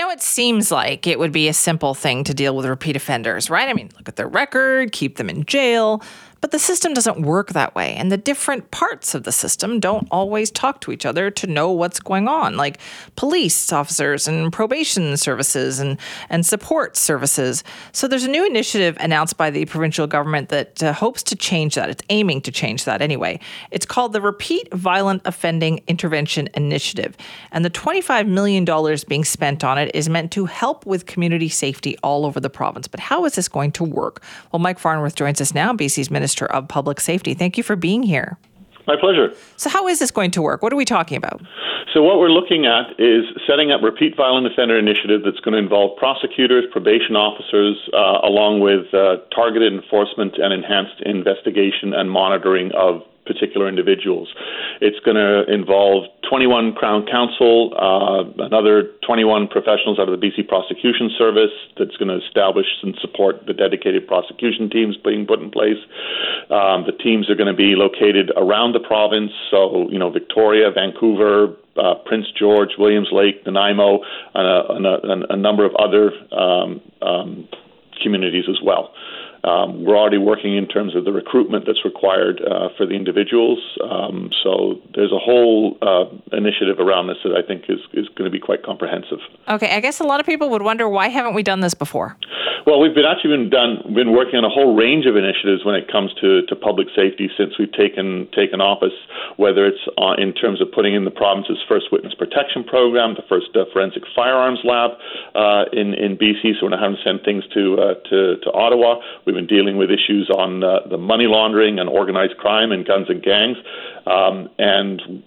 Now, it seems like it would be a simple thing to deal with repeat offenders, right? I mean, look at their record, keep them in jail. But the system doesn't work that way, and the different parts of the system don't always talk to each other to know what's going on, like police officers and probation services and, and support services. So there's a new initiative announced by the provincial government that uh, hopes to change that. It's aiming to change that anyway. It's called the Repeat Violent Offending Intervention Initiative, and the $25 million being spent on it is meant to help with community safety all over the province. But how is this going to work? Well, Mike Farnworth joins us now, BC's Minister Minister of Public Safety. Thank you for being here. My pleasure. So, how is this going to work? What are we talking about? So, what we're looking at is setting up repeat violent offender initiative that's going to involve prosecutors, probation officers, uh, along with uh, targeted enforcement and enhanced investigation and monitoring of particular individuals. It's going to involve 21 Crown Counsel, uh, another 21 professionals out of the BC Prosecution Service that's going to establish and support the dedicated prosecution teams being put in place. Um, the teams are going to be located around the province, so, you know, Victoria, Vancouver, uh, Prince George, Williams Lake, Nanaimo, and a, and a, a number of other um, um, communities as well. Um, we're already working in terms of the recruitment that's required uh, for the individuals. Um, so there's a whole uh, initiative around this that I think is, is going to be quite comprehensive. Okay, I guess a lot of people would wonder why haven't we done this before? Well, we've been actually been done been working on a whole range of initiatives when it comes to, to public safety since we've taken taken office. Whether it's uh, in terms of putting in the province's first witness protection program, the first uh, forensic firearms lab uh, in in BC, so we're not having to send things to uh, to, to Ottawa. We've been dealing with issues on uh, the money laundering and organized crime and guns and gangs, um, and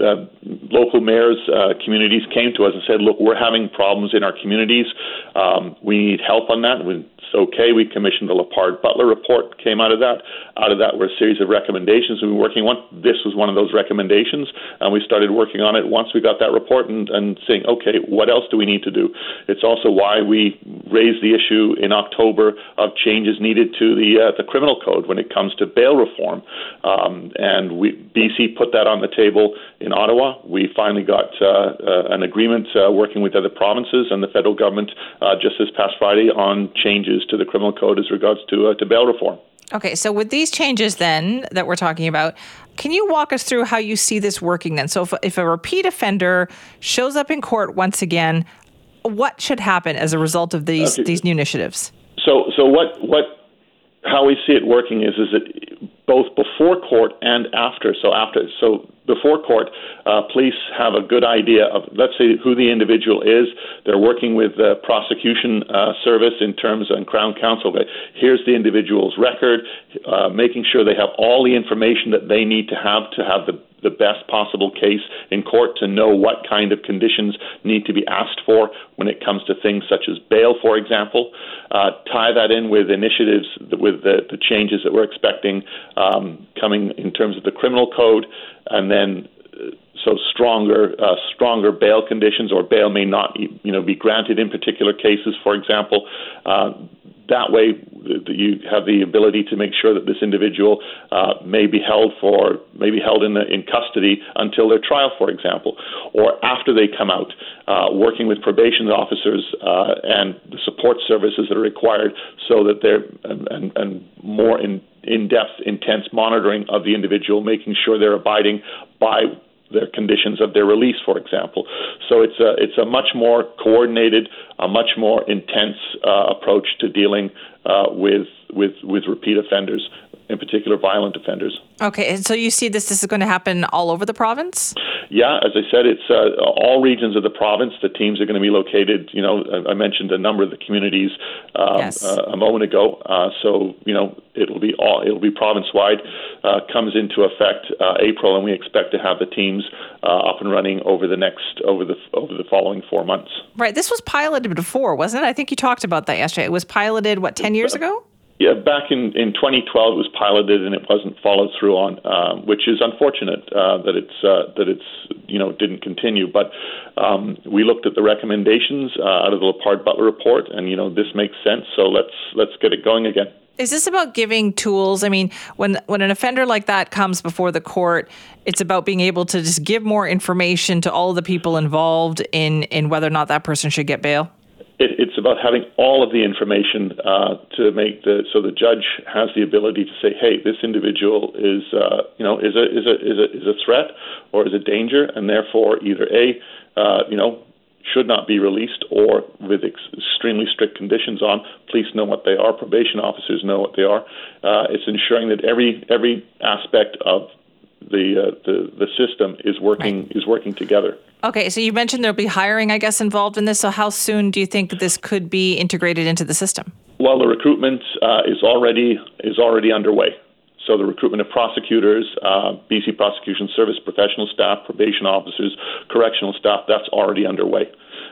uh, local mayors, uh, communities came to us and said, "Look, we're having problems in our communities. Um, we need help on that." We okay. We commissioned the Lepard Butler report, came out of that. Out of that were a series of recommendations we've been working on. This was one of those recommendations, and we started working on it once we got that report and, and saying, okay, what else do we need to do? It's also why we raised the issue in October of changes needed to the uh, the criminal code when it comes to bail reform, um, and we BC put that on the table in Ottawa. We finally got uh, uh, an agreement uh, working with other provinces and the federal government uh, just this past Friday on changes to the criminal code as regards to uh, to bail reform. Okay, so with these changes then that we're talking about, can you walk us through how you see this working then? So if, if a repeat offender shows up in court once again, what should happen as a result of these okay. these new initiatives? So so what what how we see it working is is that both before court and after. So after, so before court, uh, police have a good idea of, let's say, who the individual is. They're working with the prosecution uh, service in terms of Crown Counsel. Here's the individual's record, uh, making sure they have all the information that they need to have to have the the best possible case in court to know what kind of conditions need to be asked for when it comes to things such as bail, for example. Uh, tie that in with initiatives, with the, the changes that we're expecting um, coming in terms of the criminal code, and then uh, so stronger uh, stronger bail conditions or bail may not you know be granted in particular cases for example. Uh, that way, you have the ability to make sure that this individual uh, may be held for, may be held in, the, in custody until their trial, for example, or after they come out, uh, working with probation officers uh, and the support services that are required, so that they're and, and, and more in in-depth, intense monitoring of the individual, making sure they're abiding by their conditions of their release, for example. So it's a it's a much more coordinated, a much more intense uh, approach to dealing uh, with with with repeat offenders in particular violent offenders. Okay, and so you see this this is going to happen all over the province? Yeah, as I said, it's uh, all regions of the province. The teams are going to be located. You know, I mentioned a number of the communities um, yes. uh, a moment ago. Uh, so you know, it'll be all it'll be province wide. Uh, comes into effect uh, April, and we expect to have the teams uh, up and running over the next over the over the following four months. Right. This was piloted before, wasn't it? I think you talked about that yesterday. It was piloted what ten years ago. Yeah, back in, in 2012 it was piloted and it wasn't followed through on, um, which is unfortunate uh, that it's uh, that it's you know didn't continue. But um, we looked at the recommendations uh, out of the Lepard Butler report, and you know this makes sense. So let's let's get it going again. Is this about giving tools? I mean, when when an offender like that comes before the court, it's about being able to just give more information to all the people involved in in whether or not that person should get bail. About having all of the information uh, to make the so the judge has the ability to say, hey, this individual is uh, you know is a is a is a is a threat or is a danger, and therefore either a uh, you know should not be released or with ex- extremely strict conditions on. Police know what they are. Probation officers know what they are. Uh, it's ensuring that every every aspect of the uh, the the system is working right. is working together. Okay, so you mentioned there'll be hiring, I guess, involved in this. So how soon do you think this could be integrated into the system? Well, the recruitment uh, is already is already underway. So the recruitment of prosecutors, uh, BC Prosecution Service professional staff, probation officers, correctional staff, that's already underway.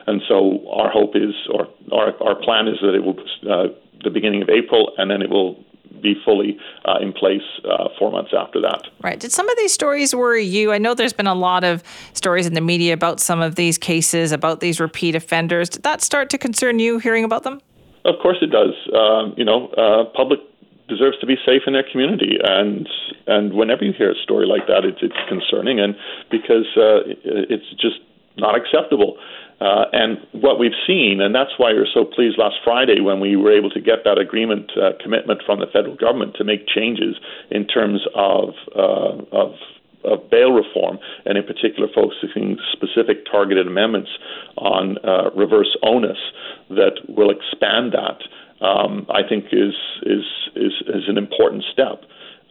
And so our hope is, or our, our plan is that it will, uh, the beginning of April, and then it will be fully uh, in place uh, four months after that. Right. Did some of these stories worry you? I know there's been a lot of stories in the media about some of these cases, about these repeat offenders. Did that start to concern you hearing about them? Of course it does. Um, you know, uh, public deserves to be safe in their community. And and whenever you hear a story like that, it's it's concerning, and because uh, it's just not acceptable. Uh, and what we've seen, and that's why we were so pleased last Friday when we were able to get that agreement uh, commitment from the federal government to make changes in terms of uh, of of bail reform, and in particular focusing specific targeted amendments on uh, reverse onus that will expand that um, I think is, is is is an important step.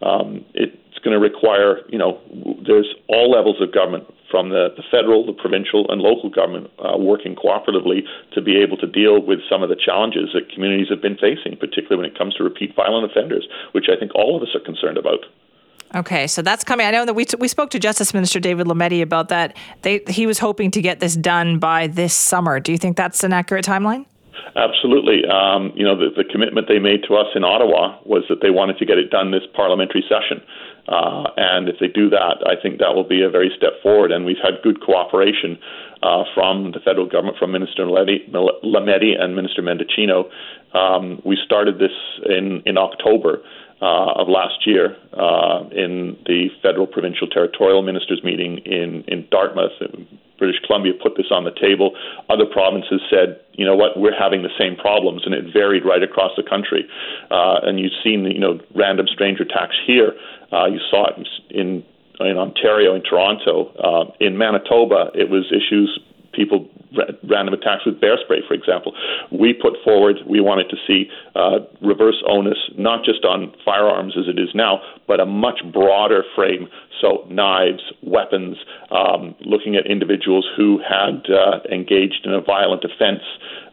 Um, it's going to require, you know, there's all levels of government, from the, the federal, the provincial, and local government, uh, working cooperatively to be able to deal with some of the challenges that communities have been facing, particularly when it comes to repeat violent offenders, which I think all of us are concerned about. Okay, so that's coming. I know that we, we spoke to Justice Minister David Lametti about that. They, he was hoping to get this done by this summer. Do you think that's an accurate timeline? Absolutely. Um, you know, the, the, commitment they made to us in Ottawa was that they wanted to get it done this parliamentary session. Uh, and if they do that, I think that will be a very step forward. And we've had good cooperation uh, from the federal government, from Minister Lametti and Minister Mendicino. Um, we started this in, in October. Uh, of last year uh, in the federal provincial territorial ministers meeting in, in Dartmouth. British Columbia put this on the table. Other provinces said, you know what, we're having the same problems, and it varied right across the country. Uh, and you've seen, you know, random stranger attacks here. Uh, you saw it in in Ontario, in Toronto, uh, in Manitoba. It was issues people random attacks with bear spray, for example. We put forward we wanted to see uh, reverse onus not just on firearms as it is now, but a much broader frame. So knives, weapons, um, looking at individuals who had uh, engaged in a violent offense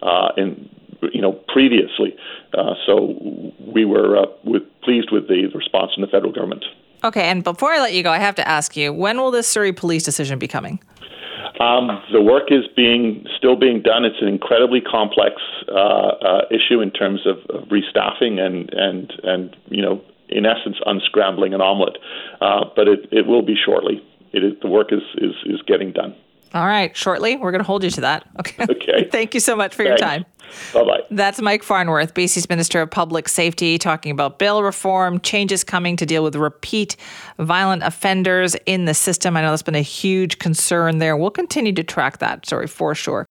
uh, in you know previously. Uh, so we were uh, with, pleased with the response from the federal government. Okay, and before I let you go, I have to ask you: when will this Surrey police decision be coming? Um, the work is being still being done. It's an incredibly complex uh, uh, issue in terms of, of, restaffing and and and you know, in essence, unscrambling an omelet. Uh, but it, it will be shortly. It is the work is is is getting done. All right, shortly. We're going to hold you to that. Okay. Okay. Thank you so much for Thanks. your time. Bye bye. That's Mike Farnworth, BC's Minister of Public Safety, talking about bail reform, changes coming to deal with repeat violent offenders in the system. I know that's been a huge concern there. We'll continue to track that story for sure.